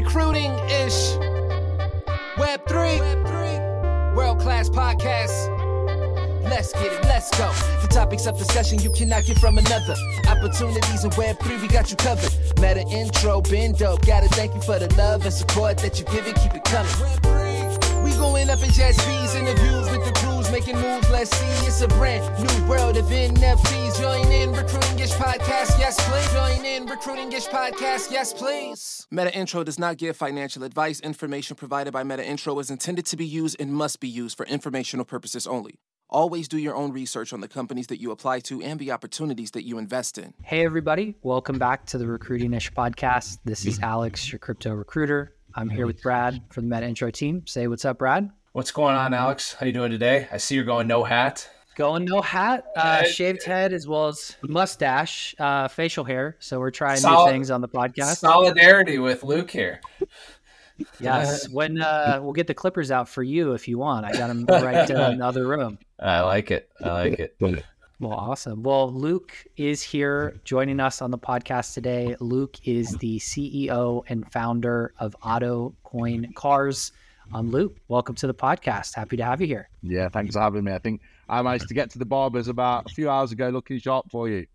recruiting ish. Web3, world class podcast. Let's get it, let's go. The topics of discussion you cannot get from another. Opportunities in Web3, we got you covered. Meta intro, been dope. Gotta thank you for the love and support that you give it, keep it coming. We going up in jet speeds, interviews with the crews, making moves. Let's see, it's a brand new world of NFTs. Join in Recruiting Ish Podcast, yes please. Join in Recruiting Ish Podcast, yes please. Meta Intro does not give financial advice. Information provided by Meta Intro is intended to be used and must be used for informational purposes only. Always do your own research on the companies that you apply to and the opportunities that you invest in. Hey, everybody. Welcome back to the Recruiting Ish podcast. This is Alex, your crypto recruiter. I'm here with Brad from the Meta Intro team. Say what's up, Brad. What's going on, Alex? How you doing today? I see you're going no hat. Going no hat, uh, shaved head, as well as mustache, uh, facial hair. So we're trying Solid- new things on the podcast. Solidarity with Luke here. Yes. When uh, we'll get the clippers out for you if you want. I got them right uh, in the other room. I like it. I like it. Well, awesome. Well, Luke is here joining us on the podcast today. Luke is the CEO and founder of Auto Coin Cars. Um, Luke, welcome to the podcast. Happy to have you here. Yeah, thanks for having me. I think I managed to get to the barbers about a few hours ago, looking sharp for you.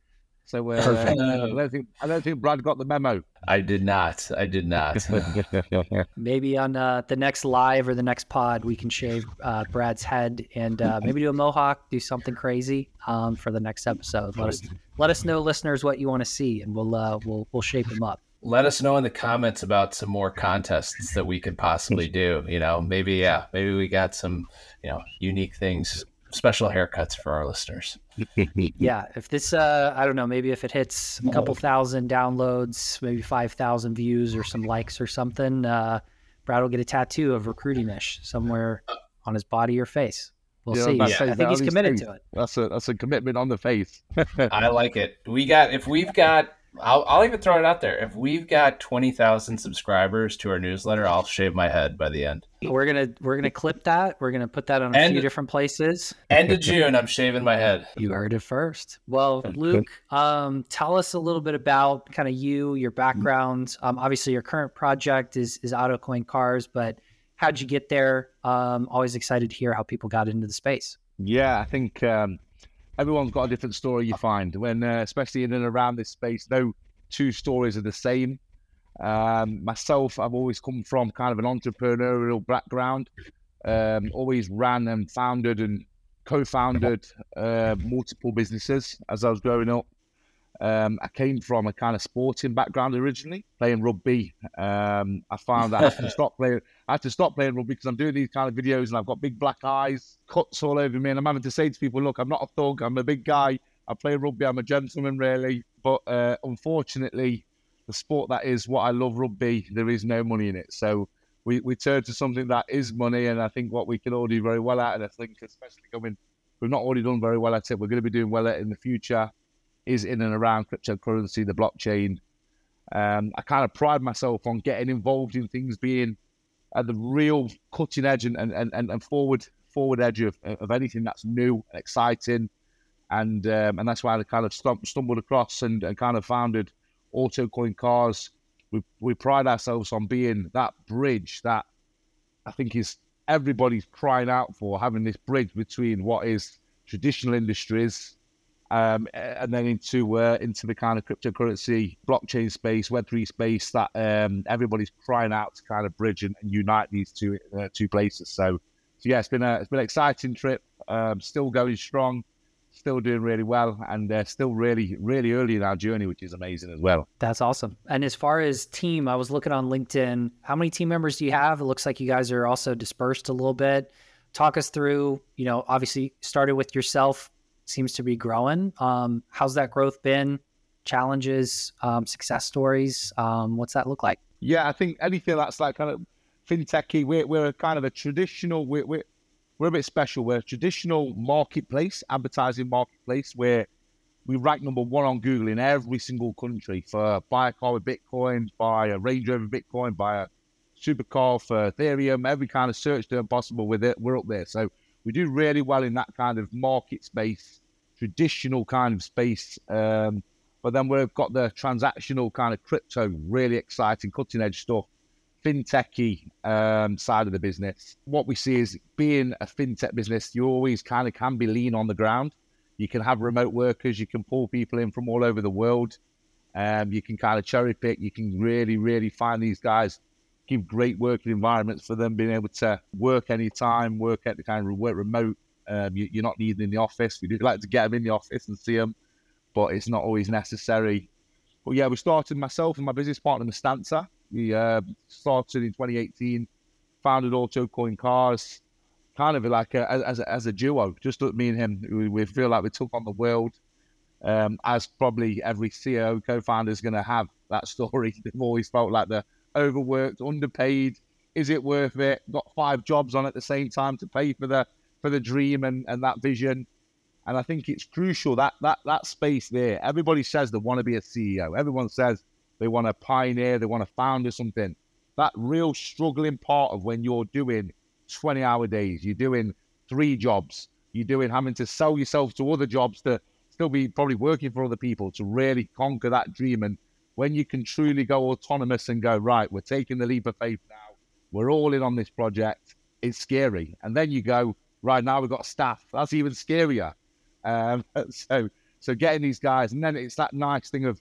So uh, Perfect. I don't think I don't think Brad got the memo. I did not. I did not. Maybe on uh, the next live or the next pod, we can shave uh, Brad's head and uh, maybe do a mohawk, do something crazy um, for the next episode. Let us let us know, listeners, what you want to see, and we'll uh, we'll we'll shape him up. Let us know in the comments about some more contests that we could possibly do. You know, maybe yeah, maybe we got some you know unique things, special haircuts for our listeners. yeah if this uh i don't know maybe if it hits a couple thousand downloads maybe 5000 views or some likes or something uh brad will get a tattoo of recruiting ish somewhere on his body or face we'll Yeah, see that's i think he's committed true. to it That's a that's a commitment on the face. I like it. We got if we've got. I'll, I'll even throw it out there. If we've got twenty thousand subscribers to our newsletter, I'll shave my head by the end. we're gonna we're gonna clip that. We're gonna put that on a And- few different places. End of June, I'm shaving my head. you heard it first. Well luke um tell us a little bit about kind of you your background. Um obviously your current project is is AutoCoin Cars but how'd you get there? Um always excited to hear how people got into the space. Yeah, I think um, everyone's got a different story. You find when, uh, especially in and around this space, no two stories are the same. Um, myself, I've always come from kind of an entrepreneurial background. Um, always ran and founded and co-founded uh, multiple businesses as I was growing up. Um, I came from a kind of sporting background originally, playing rugby. Um, I found that I had to stop playing. I had to stop playing rugby because I'm doing these kind of videos and I've got big black eyes, cuts all over me, and I'm having to say to people, "Look, I'm not a thug. I'm a big guy. I play rugby. I'm a gentleman, really." But uh, unfortunately, the sport that is what I love, rugby, there is no money in it. So we, we turn to something that is money, and I think what we can all do very well at, and I think especially coming, we've not already done very well at it. We're going to be doing well at it in the future. Is in and around cryptocurrency, the blockchain. Um, I kind of pride myself on getting involved in things being at the real cutting edge and, and, and, and forward forward edge of, of anything that's new and exciting. And um, and that's why I kind of stum- stumbled across and, and kind of founded AutoCoin Cars. We, we pride ourselves on being that bridge that I think is everybody's crying out for, having this bridge between what is traditional industries um, and then into uh, into the kind of cryptocurrency, blockchain space, Web three space that um, everybody's crying out to kind of bridge and, and unite these two uh, two places. So, so yeah, it's been a it's been an exciting trip. Um, still going strong, still doing really well, and uh, still really really early in our journey, which is amazing as well. That's awesome. And as far as team, I was looking on LinkedIn. How many team members do you have? It looks like you guys are also dispersed a little bit. Talk us through, you know, obviously started with yourself, seems to be growing. Um, how's that growth been? Challenges, um, success stories. Um, what's that look like? Yeah, I think anything that's like kind of fintechy, we're, we're kind of a traditional, we're, we're, we're a bit special. We're a traditional marketplace, advertising marketplace where we rank number one on Google in every single country for buy a car with Bitcoin, buy a Range Rover Bitcoin, buy a supercar for Ethereum, every kind of search term possible with it. We're up there. So we do really well in that kind of market space, traditional kind of space. Um, but then we've got the transactional kind of crypto, really exciting, cutting edge stuff fintechy um, side of the business. What we see is being a fintech business, you always kind of can be lean on the ground. You can have remote workers, you can pull people in from all over the world. Um, you can kind of cherry pick. You can really, really find these guys, give great working environments for them, being able to work anytime, work at the kind of work remote. Um, you, are not needed in the office. We do like to get them in the office and see them, but it's not always necessary. But yeah, we started myself and my business partner, Mastanza. We uh, started in 2018, founded AutoCoin Cars, kind of like a, as, a, as a duo, just me and him. We, we feel like we took on the world um, as probably every CEO co-founder is going to have that story. They've always felt like they're overworked, underpaid. Is it worth it? Got five jobs on at the same time to pay for the for the dream and, and that vision. And I think it's crucial that that that space there. Everybody says they want to be a CEO. Everyone says they want to pioneer, they want to found or something. That real struggling part of when you're doing 20 hour days, you're doing three jobs, you're doing having to sell yourself to other jobs to still be probably working for other people to really conquer that dream. And when you can truly go autonomous and go, right, we're taking the leap of faith now, we're all in on this project, it's scary. And then you go, right, now we've got staff. That's even scarier. Um, so, so getting these guys, and then it's that nice thing of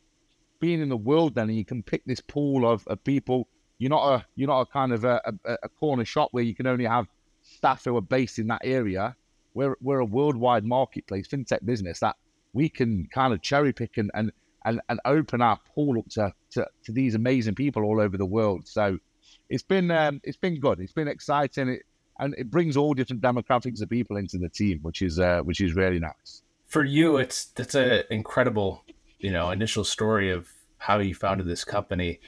being in the world. Then and you can pick this pool of, of people. You're not a you're not a kind of a, a, a corner shop where you can only have staff who are based in that area. We're we're a worldwide marketplace fintech business that we can kind of cherry pick and and and, and open up to, to, to these amazing people all over the world. So it's been um, it's been good. It's been exciting. It, and it brings all different demographics of people into the team, which is uh, which is really nice. For you, it's that's an incredible, you know, initial story of how you founded this company.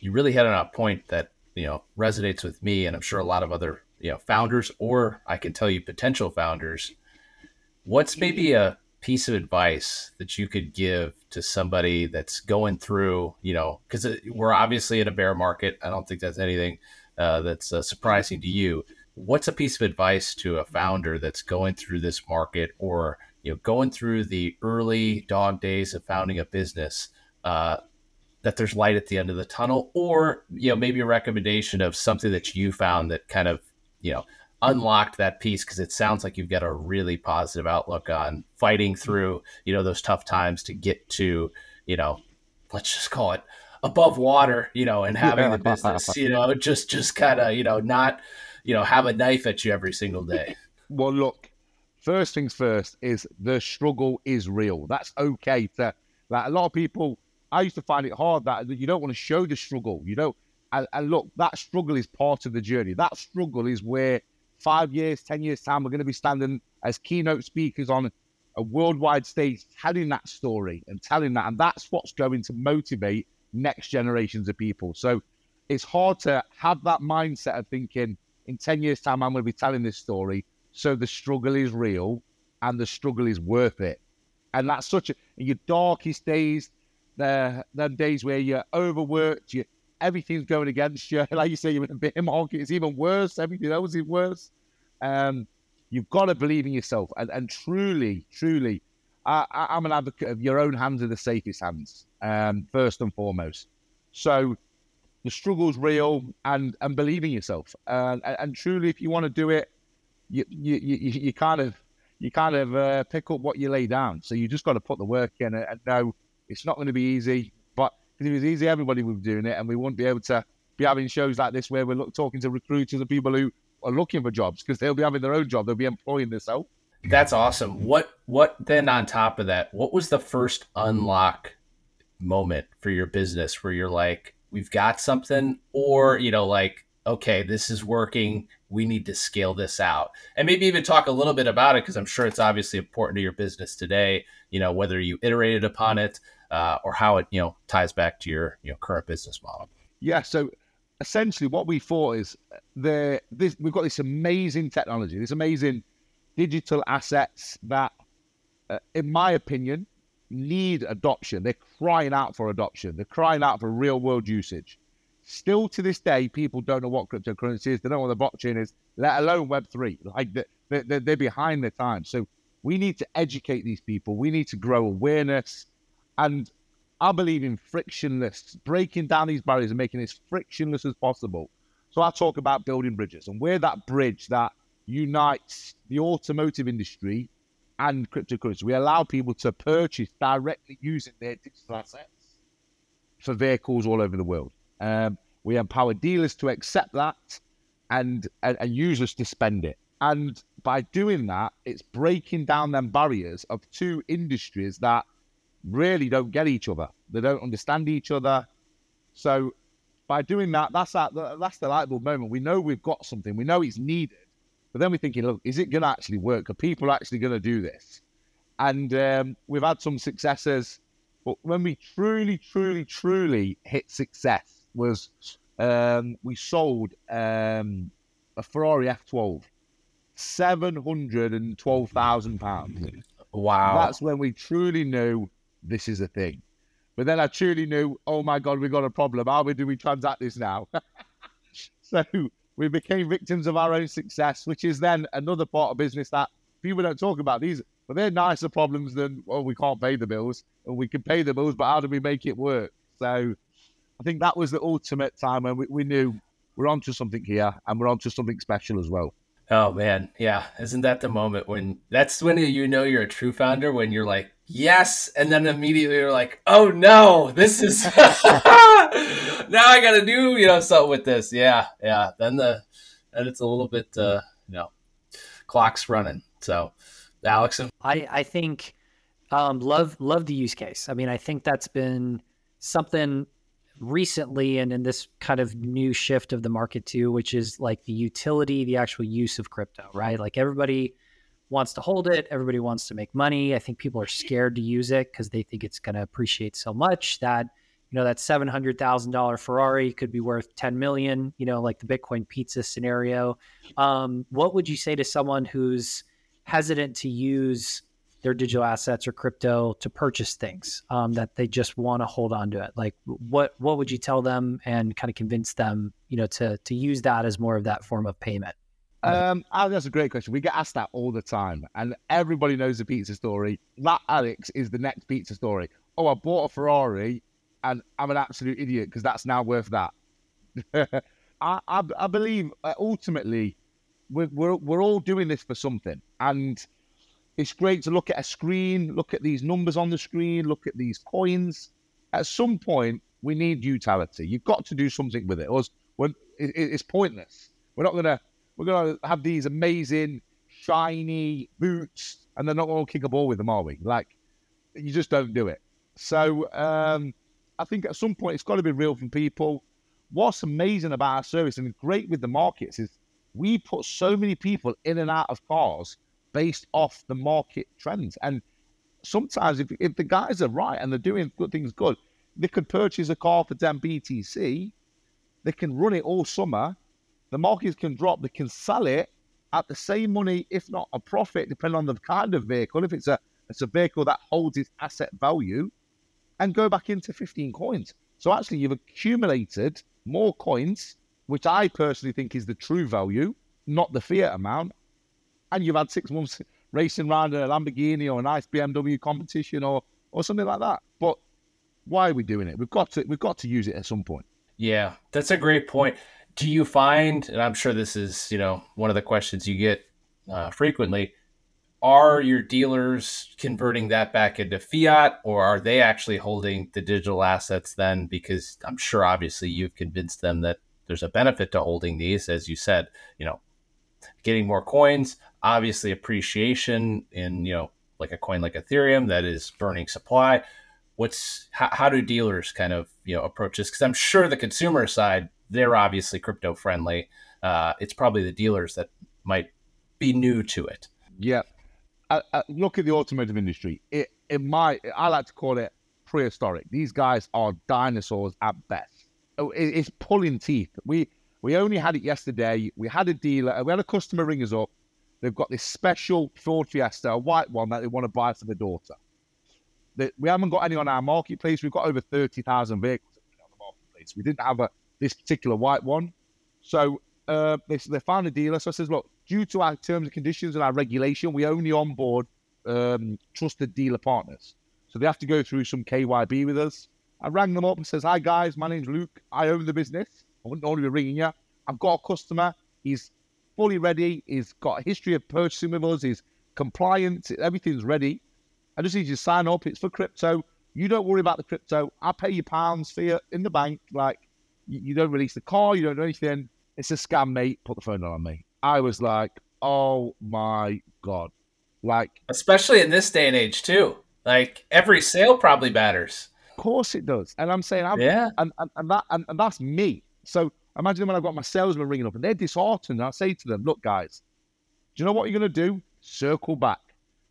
You really hit on a point that you know resonates with me, and I'm sure a lot of other you know founders, or I can tell you potential founders. What's maybe a piece of advice that you could give to somebody that's going through, you know, because we're obviously in a bear market. I don't think that's anything uh, that's uh, surprising to you. What's a piece of advice to a founder that's going through this market or, you know, going through the early dog days of founding a business? Uh, that there's light at the end of the tunnel, or you know, maybe a recommendation of something that you found that kind of, you know, unlocked that piece because it sounds like you've got a really positive outlook on fighting through you know those tough times to get to you know let's just call it above water you know and having the business you know just just kind of you know not you know have a knife at you every single day. Well look first things first is the struggle is real. That's okay to like a lot of people i used to find it hard that you don't want to show the struggle you don't and, and look that struggle is part of the journey. That struggle is where five years, 10 years' time, we're going to be standing as keynote speakers on a worldwide stage telling that story and telling that. And that's what's going to motivate next generations of people. So it's hard to have that mindset of thinking in 10 years' time, I'm going to be telling this story. So the struggle is real and the struggle is worth it. And that's such a, in your darkest days, the them days where you're overworked, you everything's going against you. Like you say, you're in a bear market. It's even worse. Everything else is worse. Um, you've got to believe in yourself. And, and truly, truly, I, am an advocate of your own hands are the safest hands, um, first and foremost. So the struggle's real and, and believe in yourself. Uh, and, and, truly, if you want to do it, you, you, you, you kind of you kind of uh, pick up what you lay down. So you just got to put the work in and, know it's not going to be easy. Because it was easy, everybody would be doing it, and we wouldn't be able to be having shows like this where we're look, talking to recruiters and people who are looking for jobs because they'll be having their own job. They'll be employing themselves. That's awesome. What what then on top of that? What was the first unlock moment for your business where you're like, we've got something, or you know, like, okay, this is working. We need to scale this out, and maybe even talk a little bit about it because I'm sure it's obviously important to your business today. You know, whether you iterated upon it uh, or how it you know ties back to your you know current business model. Yeah. So essentially, what we thought is the this we've got this amazing technology, this amazing digital assets that, uh, in my opinion, need adoption. They're crying out for adoption. They're crying out for real world usage. Still to this day, people don't know what cryptocurrency is. They don't know what the blockchain is, let alone Web three. Like they're, they're behind their time. So we need to educate these people. We need to grow awareness. And I believe in frictionless, breaking down these barriers and making it as frictionless as possible. So I talk about building bridges, and we're that bridge that unites the automotive industry and cryptocurrency. We allow people to purchase directly using their digital assets for vehicles all over the world. Um, we empower dealers to accept that and, and, and users to spend it. And by doing that, it's breaking down them barriers of two industries that really don't get each other. They don't understand each other. So by doing that, that's that that's the light bulb moment. We know we've got something. We know it's needed, but then we're thinking, look, is it going to actually work? Are people actually going to do this? And um, we've had some successes, but when we truly, truly, truly hit success was um, we sold um, a Ferrari F12, seven hundred and twelve thousand pounds. Wow, that's when we truly knew this is a thing. But then I truly knew, oh my God, we've got a problem. How do we transact this now? so we became victims of our own success, which is then another part of business that people don't talk about. These, but they're nicer problems than, well, we can't pay the bills, and we can pay the bills, but how do we make it work? So I think that was the ultimate time when we, we knew we're onto something here, and we're onto something special as well. Oh man, yeah. Isn't that the moment when that's when you know you're a true founder when you're like, yes, and then immediately you're like, oh no, this is now I got to do you know something with this. Yeah, yeah. Then the then it's a little bit uh, you know clock's running. So, Alex, I I think um, love love the use case. I mean, I think that's been something recently and in this kind of new shift of the market too, which is like the utility, the actual use of crypto, right? Like everybody wants to hold it, everybody wants to make money. I think people are scared to use it because they think it's going to appreciate so much that you know that seven hundred thousand dollar Ferrari could be worth ten million. You know, like the Bitcoin pizza scenario. Um, what would you say to someone who's hesitant to use their digital assets or crypto to purchase things um, that they just want to hold on to it like what what would you tell them and kind of convince them you know to to use that as more of that form of payment um, oh, that's a great question. We get asked that all the time, and everybody knows the pizza story. That Alex is the next pizza story. Oh, I bought a Ferrari, and I'm an absolute idiot because that's now worth that. I, I, I believe uh, ultimately we're, we're we're all doing this for something, and it's great to look at a screen, look at these numbers on the screen, look at these coins. At some point, we need utility. You've got to do something with it, or it's pointless. We're not gonna we're gonna have these amazing shiny boots, and they're not gonna kick a ball with them, are we? Like you just don't do it. So um, I think at some point it's got to be real from people. What's amazing about our service and great with the markets is we put so many people in and out of cars based off the market trends. And sometimes, if, if the guys are right and they're doing good things good, they could purchase a car for 10 BTC, they can run it all summer, the markets can drop, they can sell it at the same money, if not a profit, depending on the kind of vehicle. If it's a it's a vehicle that holds its asset value, and go back into 15 coins. So actually, you've accumulated more coins, which I personally think is the true value, not the fiat amount, and you've had six months racing around a Lamborghini or a nice BMW competition or or something like that. But why are we doing it? We've got to we've got to use it at some point. Yeah, that's a great point. Do you find, and I'm sure this is you know one of the questions you get uh, frequently, are your dealers converting that back into fiat, or are they actually holding the digital assets then? Because I'm sure obviously you've convinced them that there's a benefit to holding these, as you said, you know, getting more coins, obviously appreciation in you know like a coin like Ethereum that is burning supply. What's how, how do dealers kind of you know approach this? Because I'm sure the consumer side they're obviously crypto friendly. Uh, it's probably the dealers that might be new to it. Yeah, look at the automotive industry. It it might I like to call it prehistoric. These guys are dinosaurs at best. Oh, it, it's pulling teeth. We we only had it yesterday. We had a dealer. We had a customer ring us up They've got this special Ford Fiesta, a white one that they want to buy for their daughter. We haven't got any on our marketplace. We've got over 30,000 vehicles on the marketplace. We didn't have a, this particular white one. So uh, they, they found a dealer. So I says, look, due to our terms and conditions and our regulation, we only onboard um, trusted dealer partners. So they have to go through some KYB with us. I rang them up and says, Hi guys, my name's Luke. I own the business. I wouldn't only be ringing you. I've got a customer. He's fully ready. He's got a history of purchasing with us. He's compliant. Everything's ready. I just need you to sign up. It's for crypto. You don't worry about the crypto. I pay you pounds for you in the bank. Like you, you don't release the car. You don't do anything. It's a scam, mate. Put the phone down on me. I was like, oh my god. Like, especially in this day and age, too. Like every sale probably matters. Of course it does. And I'm saying, I'm, yeah, and, and, and that and, and that's me. So imagine when I've got my salesman ringing up and they're disheartened. I say to them, look, guys, do you know what you're going to do? Circle back.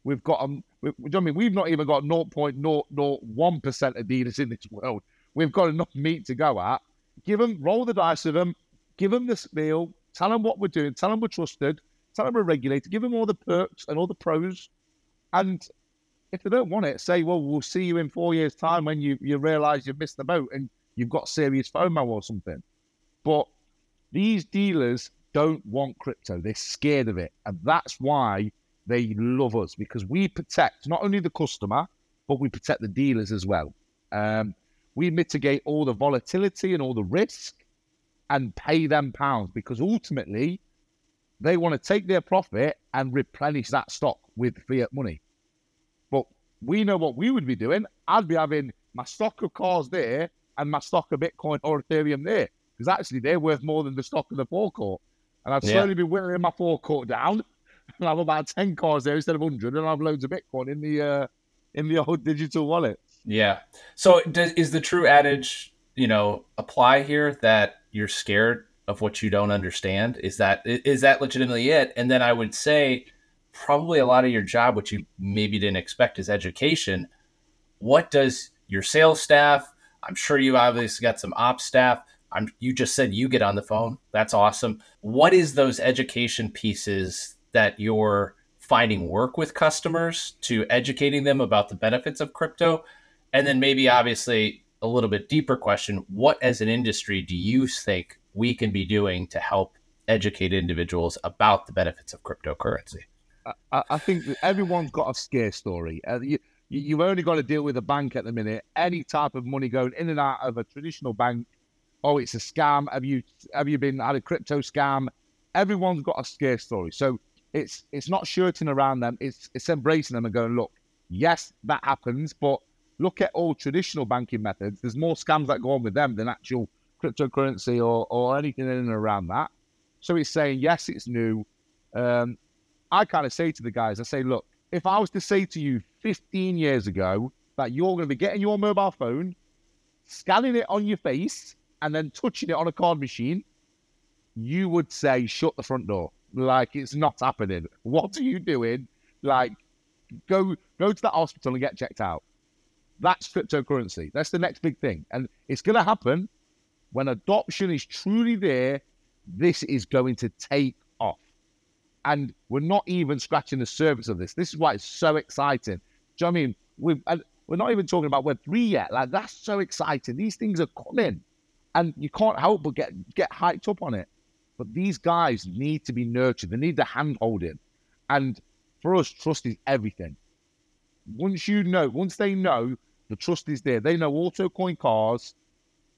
We've got them. We, I mean, we've not even got 0.001% of dealers in this world. We've got enough meat to go at. Give them, roll the dice with them, give them the spiel, tell them what we're doing, tell them we're trusted, tell them we're regulated, give them all the perks and all the pros. And if they don't want it, say, well, we'll see you in four years' time when you, you realize you've missed the boat and you've got serious FOMO or something. But these dealers don't want crypto. They're scared of it. And that's why they love us because we protect not only the customer, but we protect the dealers as well. Um, we mitigate all the volatility and all the risk and pay them pounds because ultimately they want to take their profit and replenish that stock with fiat money. But we know what we would be doing. I'd be having my stock of cars there and my stock of Bitcoin or Ethereum there because actually they're worth more than the stock of the forecourt. And I'd yeah. slowly be whittling my forecourt down and I have about 10 cars there instead of 100 and I have loads of Bitcoin in the uh, in the old digital wallet. Yeah. So does, is the true adage, you know, apply here that you're scared of what you don't understand? Is that is that legitimately it? And then I would say probably a lot of your job, which you maybe didn't expect, is education. What does your sales staff? I'm sure you obviously got some ops staff. I'm, you just said you get on the phone. That's awesome. What is those education pieces that you're finding work with customers to educating them about the benefits of crypto? And then maybe obviously a little bit deeper question, what as an industry do you think we can be doing to help educate individuals about the benefits of cryptocurrency? I, I think everyone's got a scare story. Uh, you, you've only got to deal with a bank at the minute. Any type of money going in and out of a traditional bank, oh, it's a scam. Have you have you been had a crypto scam? Everyone's got a scare story. So it's it's not shirting around them. It's it's embracing them and going, look, yes, that happens, but look at all traditional banking methods. There's more scams that go on with them than actual cryptocurrency or or anything in and around that. So it's saying yes, it's new. Um, I kind of say to the guys, I say, look, if I was to say to you 15 years ago that you're going to be getting your mobile phone, scanning it on your face, and then touching it on a card machine, you would say, shut the front door. Like it's not happening. What are you doing? Like, go go to that hospital and get checked out. That's cryptocurrency. That's the next big thing, and it's going to happen when adoption is truly there. This is going to take off, and we're not even scratching the surface of this. This is why it's so exciting. Do you know I mean? We've, we're not even talking about Web three yet. Like that's so exciting. These things are coming, and you can't help but get get hyped up on it. But these guys need to be nurtured. They need the hand holding. And for us, trust is everything. Once you know, once they know the trust is there, they know AutoCoin Cars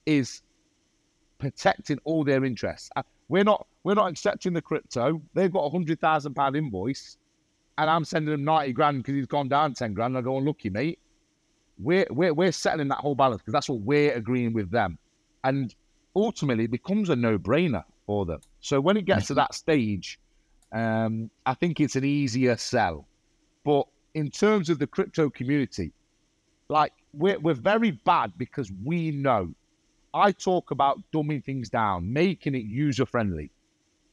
is protecting all their interests. Uh, we're not we're not accepting the crypto. They've got a hundred thousand pound invoice, and I'm sending them ninety grand because he's gone down ten grand. I go, lucky mate. We're we're we're settling that whole balance because that's what we're agreeing with them, and ultimately becomes a no brainer for them. So when it gets to that stage, um, I think it's an easier sell. But in terms of the crypto community, like we're, we're very bad because we know. I talk about dumbing things down, making it user friendly.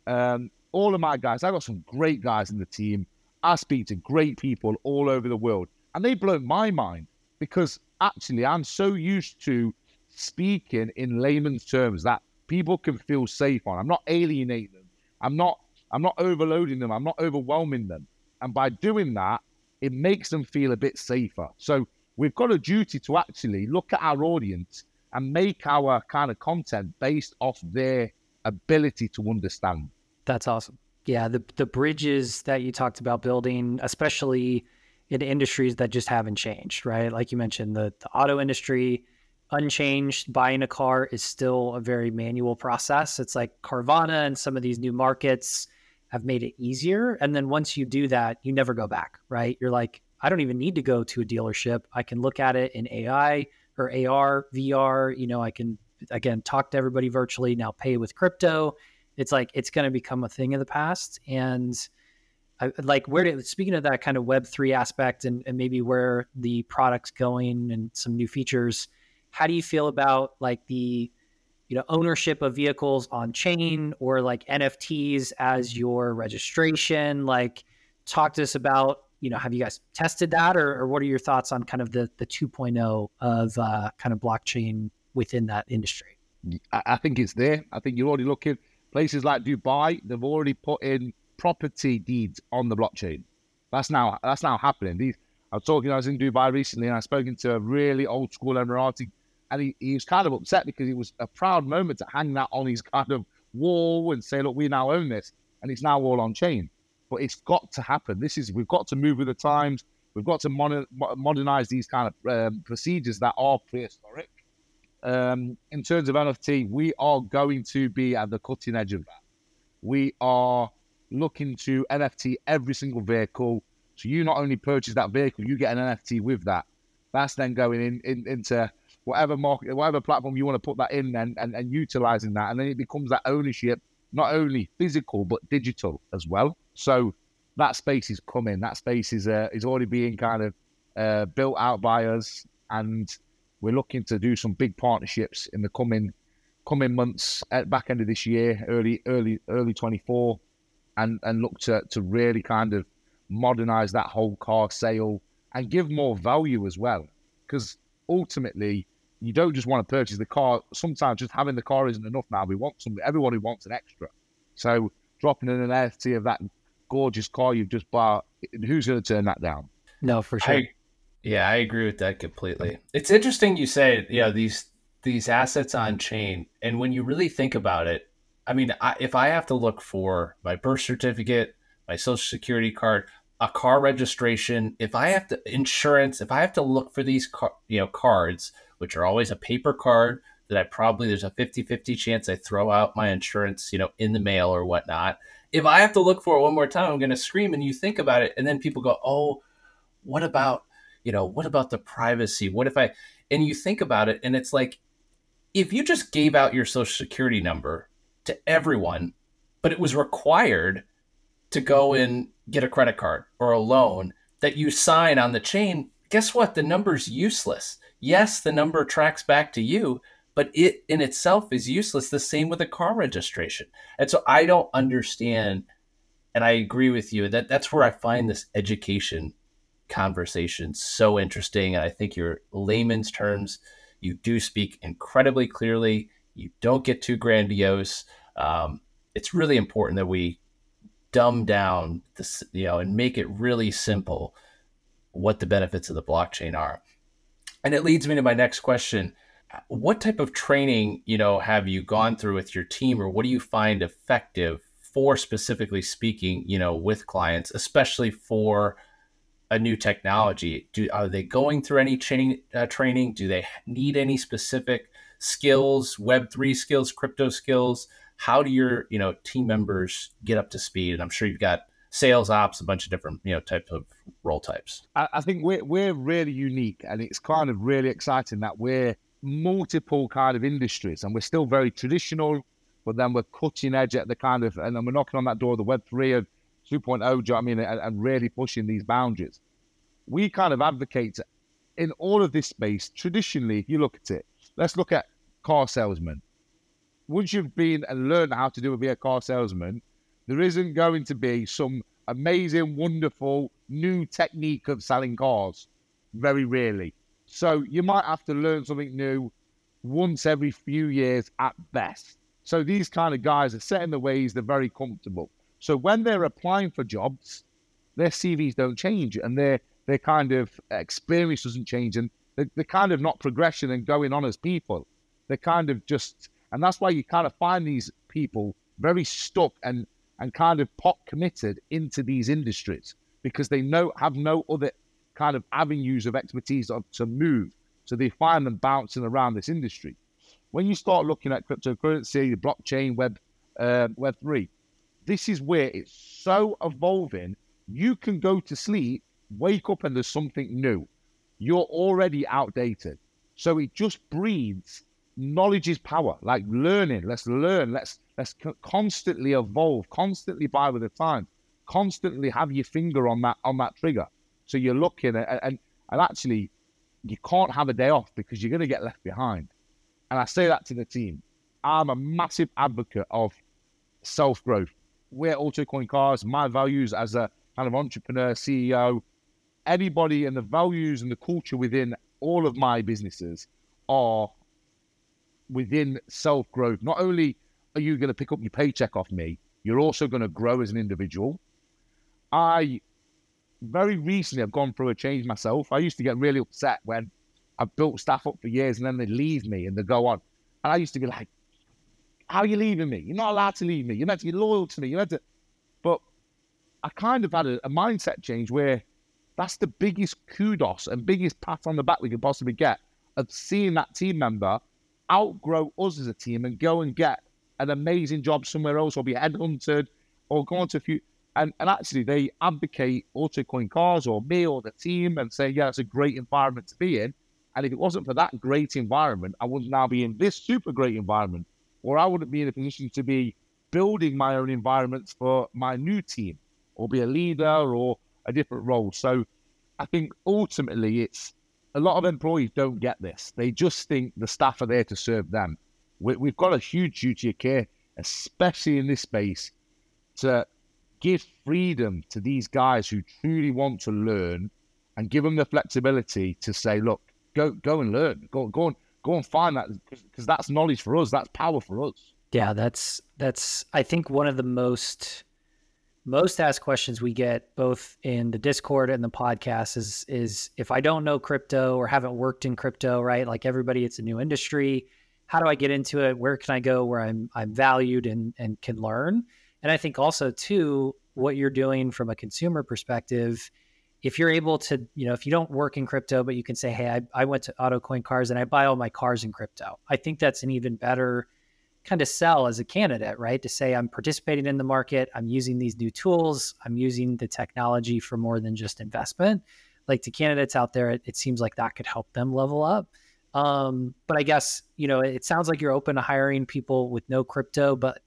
Um, all of my guys, I've got some great guys in the team. I speak to great people all over the world, and they blow my mind because actually I'm so used to speaking in layman's terms that people can feel safe on. I'm not alienating them. I'm not I'm not overloading them. I'm not overwhelming them. And by doing that, it makes them feel a bit safer. So we've got a duty to actually look at our audience and make our kind of content based off their ability to understand. That's awesome. Yeah, the the bridges that you talked about building, especially in industries that just haven't changed, right? Like you mentioned, the, the auto industry, unchanged, buying a car is still a very manual process. It's like Carvana and some of these new markets have made it easier. And then once you do that, you never go back, right? You're like, I don't even need to go to a dealership. I can look at it in AI or AR, VR. You know, I can, again, talk to everybody virtually, now pay with crypto. It's like, it's going to become a thing of the past. And I, like, where did, speaking of that kind of Web3 aspect and, and maybe where the product's going and some new features, how do you feel about like the, you know ownership of vehicles on chain or like nfts as your registration? Like talk to us about you know have you guys tested that? Or, or what are your thoughts on kind of the the 2.0 of uh, kind of blockchain within that industry? I think it's there. I think you're already looking. Places like dubai they've already put in property deeds on the blockchain. That's now that's now happening. These i was talking i was in dubai recently and i spoken to a really old school emirati and he, he was kind of upset because it was a proud moment to hang that on his kind of wall and say, look, we now own this. And it's now all on chain. But it's got to happen. This is, we've got to move with the times. We've got to moder- modernize these kind of um, procedures that are prehistoric. Um, in terms of NFT, we are going to be at the cutting edge of that. We are looking to NFT every single vehicle. So you not only purchase that vehicle, you get an NFT with that. That's then going in, in into whatever market, whatever platform you want to put that in and, and, and utilizing that. And then it becomes that ownership, not only physical, but digital as well. So that space is coming. That space is, uh, is already being kind of uh, built out by us. And we're looking to do some big partnerships in the coming coming months at back end of this year, early, early, early 24, and, and look to, to really kind of modernize that whole car sale and give more value as well. Because ultimately, you don't just want to purchase the car. Sometimes just having the car isn't enough now. We want something, who wants an extra. So dropping in an NFT of that gorgeous car you've just bought, who's going to turn that down? No, for sure. I, yeah, I agree with that completely. It's interesting you say, you know, these these assets on chain, and when you really think about it, I mean, I, if I have to look for my birth certificate, my social security card, a car registration, if I have to insurance, if I have to look for these car, you know cards, which are always a paper card that I probably there's a 50-50 chance I throw out my insurance, you know, in the mail or whatnot. If I have to look for it one more time, I'm going to scream and you think about it and then people go, "Oh, what about, you know, what about the privacy? What if I and you think about it and it's like if you just gave out your social security number to everyone, but it was required to go mm-hmm. and get a credit card or a loan that you sign on the chain, guess what? The number's useless. Yes, the number tracks back to you, but it in itself is useless. The same with a car registration. And so I don't understand, and I agree with you that that's where I find this education conversation so interesting. And I think your layman's terms, you do speak incredibly clearly. You don't get too grandiose. Um, it's really important that we dumb down this, you know, and make it really simple what the benefits of the blockchain are. And it leads me to my next question. What type of training, you know, have you gone through with your team or what do you find effective for specifically speaking, you know, with clients, especially for a new technology? Do are they going through any chain, uh, training? Do they need any specific skills, web3 skills, crypto skills? how do your you know team members get up to speed? And I'm sure you've got sales ops, a bunch of different you know types of role types. I, think we're we're really unique, and it's kind of really exciting that we're multiple kind of industries, and we're still very traditional, but then we're cutting edge at the kind of, and then we're knocking on that door of the Web three of 2.0. Do you know I mean? And, and really pushing these boundaries. We kind of advocate in all of this space. Traditionally, if you look at it, let's look at car salesmen once you've been and learned how to do be a car salesman, there isn't going to be some amazing, wonderful new technique of selling cars. Very rarely. So you might have to learn something new once every few years at best. So these kind of guys are set in the ways, they're very comfortable. So when they're applying for jobs, their CVs don't change and their their kind of experience doesn't change and they're, they're kind of not progression and going on as people. They're kind of just and that's why you kind of find these people very stuck and, and kind of pot committed into these industries because they know have no other kind of avenues of expertise to move. So they find them bouncing around this industry. When you start looking at cryptocurrency, blockchain, web, uh, web three, this is where it's so evolving. You can go to sleep, wake up, and there's something new. You're already outdated. So it just breeds knowledge is power. Like learning, let's learn. Let's let's constantly evolve, constantly buy with the time, constantly have your finger on that on that trigger. So you're looking at and and actually you can't have a day off because you're going to get left behind. And I say that to the team. I'm a massive advocate of self growth. We're AutoCoin Cars. My values as a kind of entrepreneur, CEO, anybody, and the values and the culture within all of my businesses are within self growth. Not only are you going to pick up your paycheck off me, you're also going to grow as an individual. I very recently have gone through a change myself. I used to get really upset when I've built staff up for years and then they leave me and they go on. And I used to be like, How are you leaving me? You're not allowed to leave me. You're meant to be loyal to me. You're meant to. But I kind of had a, a mindset change where that's the biggest kudos and biggest pat on the back we could possibly get of seeing that team member outgrow us as a team and go and get an amazing job somewhere else or be headhunted or go on to a few and, and actually they advocate AutoCoin Cars or me or the team and say, yeah, it's a great environment to be in. And if it wasn't for that great environment, I wouldn't now be in this super great environment, or I wouldn't be in a position to be building my own environments for my new team, or be a leader or a different role. So I think ultimately it's a lot of employees don't get this. They just think the staff are there to serve them. We, have got a huge duty of care, especially in this space, to give freedom to these guys who truly want to learn and give them the flexibility to say, look, go go and learn. Go go and go and find that because that's knowledge for us. That's power for us. Yeah, that's that's I think one of the most most asked questions we get both in the Discord and the podcast is is if I don't know crypto or haven't worked in crypto, right? Like everybody, it's a new industry. How do I get into it? Where can I go where I'm I'm valued and and can learn? And I think also too, what you're doing from a consumer perspective, if you're able to, you know, if you don't work in crypto, but you can say, hey, I, I went to AutoCoin Cars and I buy all my cars in crypto. I think that's an even better kind of sell as a candidate, right? To say I'm participating in the market, I'm using these new tools, I'm using the technology for more than just investment. Like to candidates out there, it, it seems like that could help them level up. Um, but I guess you know it sounds like you're open to hiring people with no crypto, but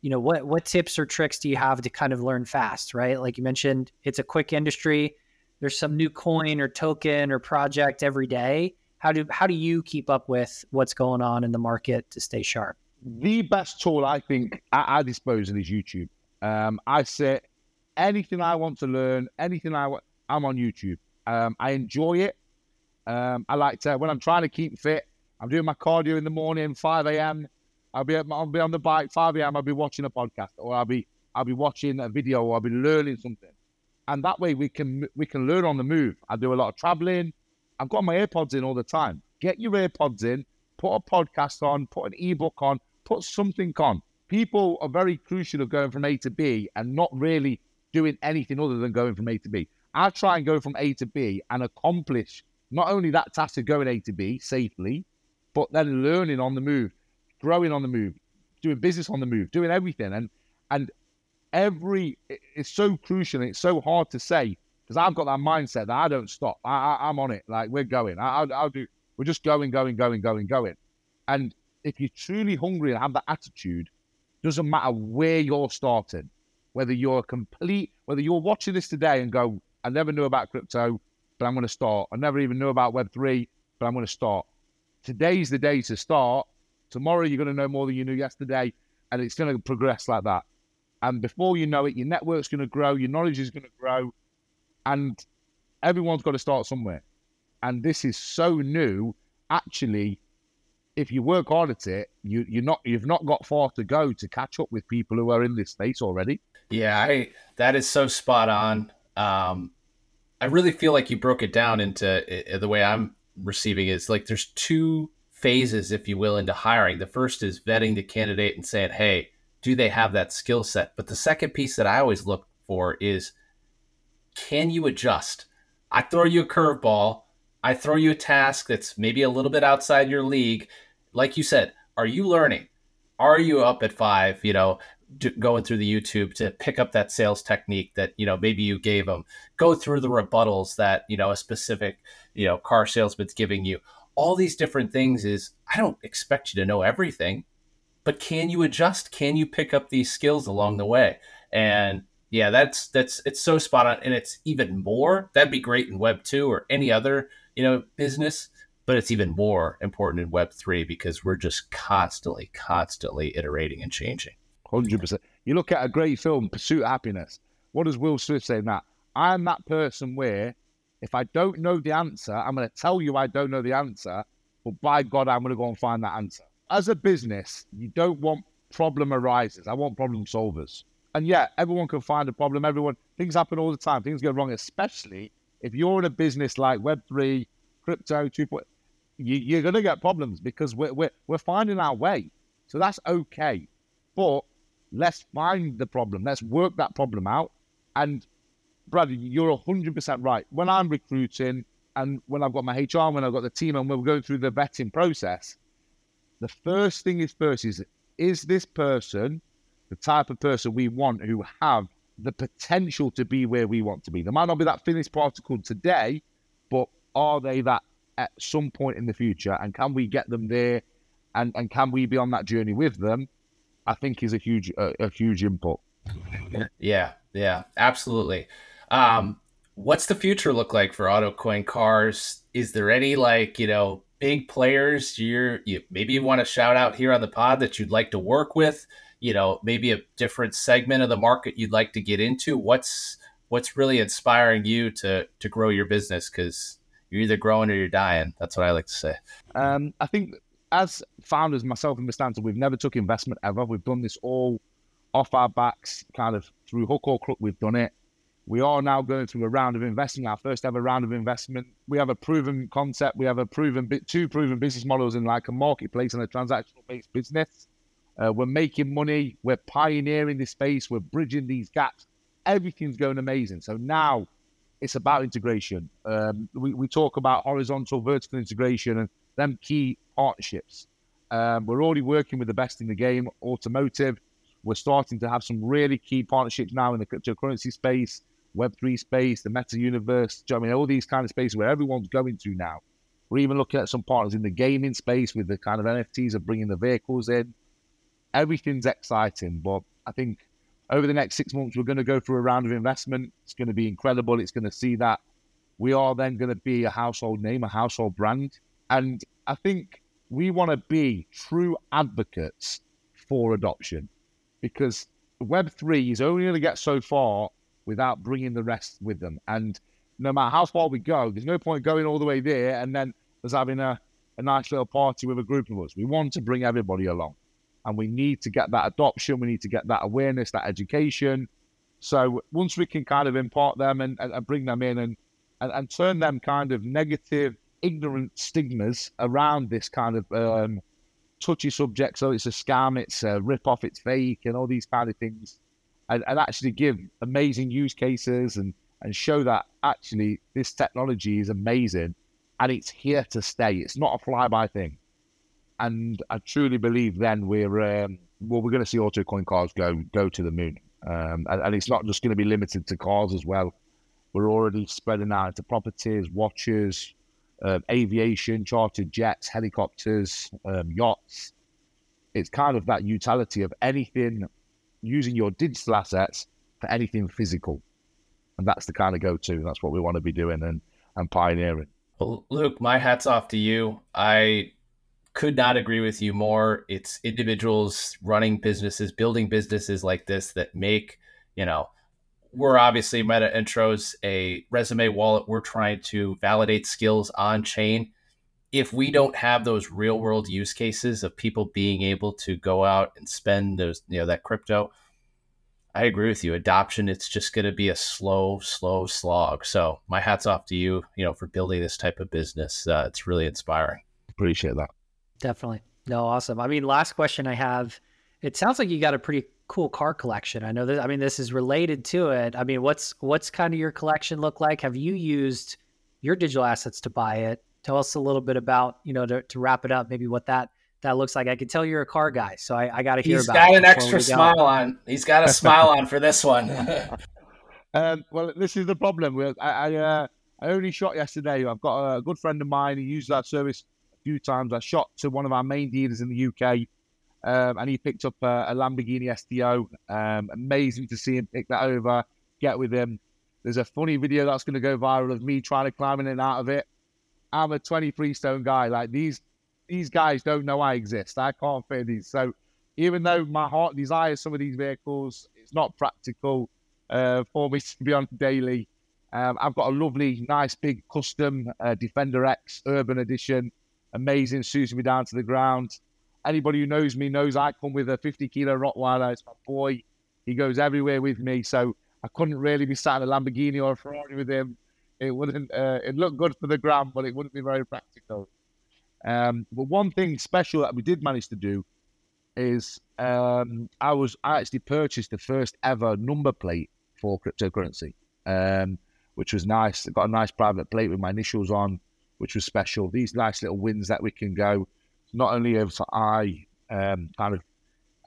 you know what what tips or tricks do you have to kind of learn fast, right? Like you mentioned, it's a quick industry. There's some new coin or token or project every day. How do how do you keep up with what's going on in the market to stay sharp? The best tool I think at our disposal is YouTube. Um, I say anything I want to learn, anything I want, I'm on YouTube. Um, I enjoy it. Um, I like to when I'm trying to keep fit. I'm doing my cardio in the morning, 5 a.m. I'll be I'll be on the bike 5 a.m. I'll be watching a podcast, or I'll be I'll be watching a video, or I'll be learning something. And that way we can we can learn on the move. I do a lot of traveling. I've got my AirPods in all the time. Get your AirPods in, put a podcast on, put an ebook on, put something on. People are very crucial of going from A to B and not really doing anything other than going from A to B. I try and go from A to B and accomplish not only that task of going A to B safely, but then learning on the move, growing on the move, doing business on the move, doing everything. And and every it's so crucial and it's so hard to say because I've got that mindset that I don't stop. I, I am on it. Like we're going. I, I'll, I'll do. We're just going, going, going, going, going. And if you're truly hungry and have that attitude, doesn't matter where you're starting, whether you're a complete, whether you're watching this today and go, I never knew about crypto, but I'm going to start. I never even knew about Web3, but I'm going to start. Today's the day to start. Tomorrow, you're going to know more than you knew yesterday, and it's going to progress like that. And before you know it, your network's going to grow, your knowledge is going to grow, and everyone's got to start somewhere. And this is so new. Actually, if you work hard at it, you you're not you've not got far to go to catch up with people who are in this space already. Yeah, I that is so spot on. Um, I really feel like you broke it down into uh, the way I'm receiving it. It's like there's two phases, if you will, into hiring. The first is vetting the candidate and saying, "Hey, do they have that skill set?" But the second piece that I always look for is, can you adjust? I throw you a curveball. I throw you a task that's maybe a little bit outside your league. Like you said, are you learning? Are you up at five? You know, going through the YouTube to pick up that sales technique that you know maybe you gave them. Go through the rebuttals that you know a specific you know car salesman's giving you. All these different things is I don't expect you to know everything, but can you adjust? Can you pick up these skills along the way? And yeah, that's that's it's so spot on, and it's even more. That'd be great in Web two or any other you know business, but it's even more important in Web three because we're just constantly, constantly iterating and changing. Hundred percent. You look at a great film, Pursuit of Happiness. What does Will Smith say in that? I'm that person where if I don't know the answer, I'm going to tell you I don't know the answer, but by God, I'm going to go and find that answer. As a business, you don't want problem arises. I want problem solvers. And yeah, everyone can find a problem. Everyone, things happen all the time. Things go wrong, especially if you're in a business like Web3, crypto 2.0, you, you're going to get problems because we're, we're, we're finding our way. So that's okay. But Let's find the problem. Let's work that problem out. And Bradley, you're 100% right. When I'm recruiting and when I've got my HR, when I've got the team and we're going through the vetting process, the first thing is first is, is this person the type of person we want who have the potential to be where we want to be? They might not be that finished particle today, but are they that at some point in the future? And can we get them there? And, and can we be on that journey with them? I think is a huge a, a huge input. Yeah, yeah, absolutely. Um, what's the future look like for AutoCoin Cars? Is there any like you know big players you're you maybe you want to shout out here on the pod that you'd like to work with? You know, maybe a different segment of the market you'd like to get into. What's what's really inspiring you to to grow your business? Because you're either growing or you're dying. That's what I like to say. Um, I think as founders, myself and Mr. we've never took investment ever. We've done this all off our backs, kind of through hook or crook. We've done it. We are now going through a round of investing, our first ever round of investment. We have a proven concept. We have a proven, two proven business models in like a marketplace and a transactional based business. Uh, we're making money. We're pioneering this space. We're bridging these gaps. Everything's going amazing. So now it's about integration. Um, we, we talk about horizontal, vertical integration, and them key partnerships. Um, we're already working with the best in the game, automotive. We're starting to have some really key partnerships now in the cryptocurrency space, Web3 space, the meta universe. I mean, all these kind of spaces where everyone's going to now. We're even looking at some partners in the gaming space with the kind of NFTs of bringing the vehicles in. Everything's exciting, but I think over the next six months, we're going to go through a round of investment. It's going to be incredible. It's going to see that we are then going to be a household name, a household brand. And I think we want to be true advocates for adoption because Web3 is only going to get so far without bringing the rest with them. And no matter how far we go, there's no point going all the way there and then there's having a, a nice little party with a group of us. We want to bring everybody along and we need to get that adoption. We need to get that awareness, that education. So once we can kind of impart them and, and, and bring them in and, and, and turn them kind of negative ignorant stigmas around this kind of um, touchy subject. So it's a scam, it's a rip off, it's fake, and all these kind of things, and, and actually give amazing use cases and and show that actually this technology is amazing and it's here to stay. It's not a flyby thing. And I truly believe then we're um, well, we're going to see AutoCoin Cars go go to the moon, um, and, and, it's not just going to be limited to cars as well. We're already spreading out into properties, watches, uh, aviation, chartered jets, helicopters, um, yachts. It's kind of that utility of anything using your digital assets for anything physical. And that's the kind of go to. That's what we want to be doing and, and pioneering. Well, Luke, my hat's off to you. I could not agree with you more. It's individuals running businesses, building businesses like this that make, you know, we're obviously Metaintro's a resume wallet. We're trying to validate skills on chain. If we don't have those real world use cases of people being able to go out and spend those, you know, that crypto, I agree with you. Adoption, it's just going to be a slow, slow slog. So my hat's off to you, you know, for building this type of business. Uh, it's really inspiring. Appreciate that. Definitely. No, awesome. I mean, last question I have. It sounds like you got a pretty cool car collection. I know that. I mean, this is related to it. I mean, what's what's kind of your collection look like? Have you used your digital assets to buy it. Tell us a little bit about, you know, to, to wrap it up, maybe what that that looks like. I can tell you're a car guy, so I, I got to hear He's about. got it an extra we go. smile on. He's got a smile on for this one. Um, well, this is the problem. We- I I, uh, I only shot yesterday. I've got a good friend of mine. He used that service a few times. I shot to one of our main dealers in the UK, um, and he picked up a, a Lamborghini STO. Um, amazing to see him pick that over, get with him. There's a funny video that's going to go viral of me trying to climb in and out of it. I'm a 23 stone guy. Like these, these guys don't know I exist. I can't fit these. So even though my heart desires some of these vehicles, it's not practical uh, for me to be on daily. Um, I've got a lovely, nice, big custom uh, Defender X Urban Edition. Amazing, suits me down to the ground. Anybody who knows me knows I come with a 50 kilo Rottweiler. It's my boy. He goes everywhere with me. So I couldn't really be sat in a Lamborghini or a Ferrari with him. It wouldn't. Uh, it looked good for the gram, but it wouldn't be very practical. Um, but one thing special that we did manage to do is um, I was I actually purchased the first ever number plate for cryptocurrency, um, which was nice. It got a nice private plate with my initials on, which was special. These nice little wins that we can go. Not only have I um, kind of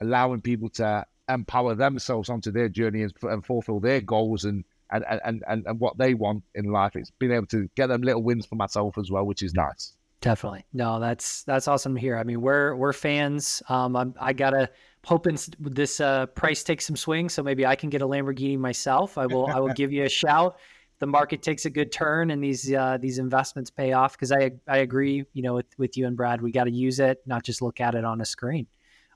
allowing people to empower themselves onto their journey and, and fulfill their goals and and, and, and and what they want in life. It's been able to get them little wins for myself as well, which is nice. Definitely. No, that's that's awesome to hear. I mean, we're we're fans. Um, I'm, I gotta hoping this uh, price takes some swing, so maybe I can get a Lamborghini myself. I will I will give you a shout. The market takes a good turn and these uh, these investments pay off, because I I agree. You know, with with you and Brad, we got to use it, not just look at it on a screen.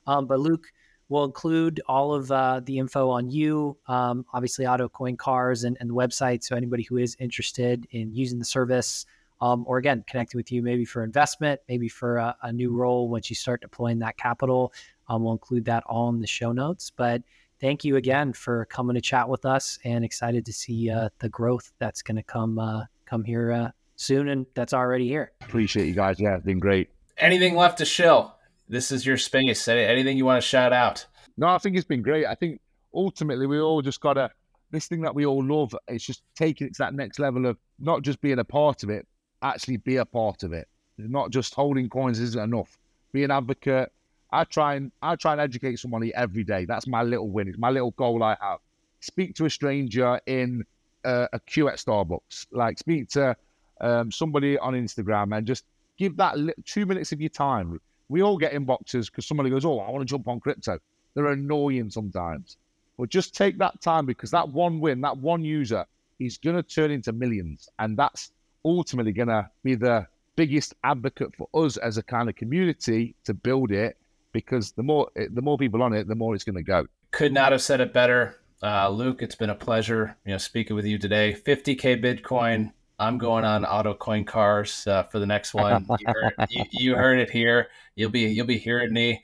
Um, but Luke, we'll include all of uh, the info on you, um, obviously AutoCoin Cars and, and the website. So anybody who is interested in using the service, um, or again connecting with you maybe for investment, maybe for a, a new role once you start deploying that capital, um, we'll include that all in the show notes. But thank you again for coming to chat with us, and excited to see uh, the growth that's going to come uh, come here uh, soon, and that's already here. Appreciate you guys. Yeah, it's been great. Anything left to shill? This is your space. Any- Anything you want to shout out? No, I think it's been great. I think ultimately we all just got to, this thing that we all love, it's just taking it to that next level of not just being a part of it, actually be a part of it. Not just holding coins isn't enough. Be an advocate. I try and I try and educate somebody every day. That's my little win. It's my little goal I have. Speak to a stranger in uh, a queue at Starbucks. Like speak to um, somebody on Instagram and just give that li- two minutes of your time. We all get inboxes because somebody goes, "Oh, I want to jump on crypto." They're annoying sometimes, but just take that time because that one win, that one user, is going to turn into millions, and that's ultimately going to be the biggest advocate for us as a kind of community to build it. Because the more the more people on it, the more it's going to go. Could not have said it better. Uh, Luke, it's been a pleasure, you know, speaking with you today. 50k Bitcoin. I'm going on AutoCoin Cars uh, for the next one. You heard, you, you heard it here. You'll be you'll be hearing me.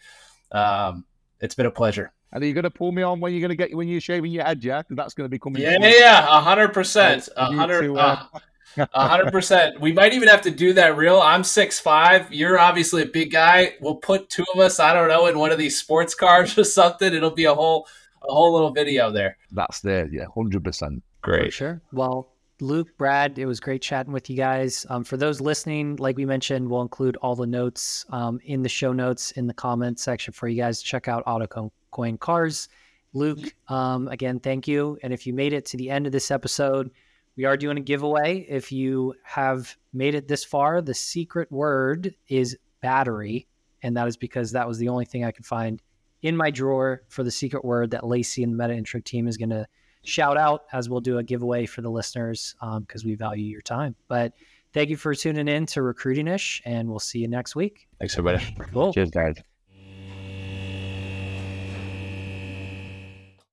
Um, it's been a pleasure. And are you going to pull me on when you're going to get when you're shaving your head, yeah? that's going to be coming. Yeah, yeah, hundred percent, hundred, uh, uh, hundred percent. We might even have to do that real. I'm six five. You're obviously a big guy. We'll put two of us. I don't know in one of these sports cars or something. It'll be a whole a whole little video there. That's there, yeah, hundred percent. For sure. Well, Luke, Brad, it was great chatting with you guys. Um, for those listening, like we mentioned, we'll include all the notes um, in the show notes in the comments section for you guys to check out AutoCoin Cars. Luke, um, again, thank you. And if you made it to the end of this episode, we are doing a giveaway. If you have made it this far, the secret word is battery. And that is because that was the only thing I could find in my drawer for the secret word that Lacey and the Metaintro team is going to shout out as we'll do a giveaway for the listeners um, because we value your time. But thank you for tuning in to Recruiting Ish, and we'll see you next week. Thanks, everybody. Cool. Cheers, guys.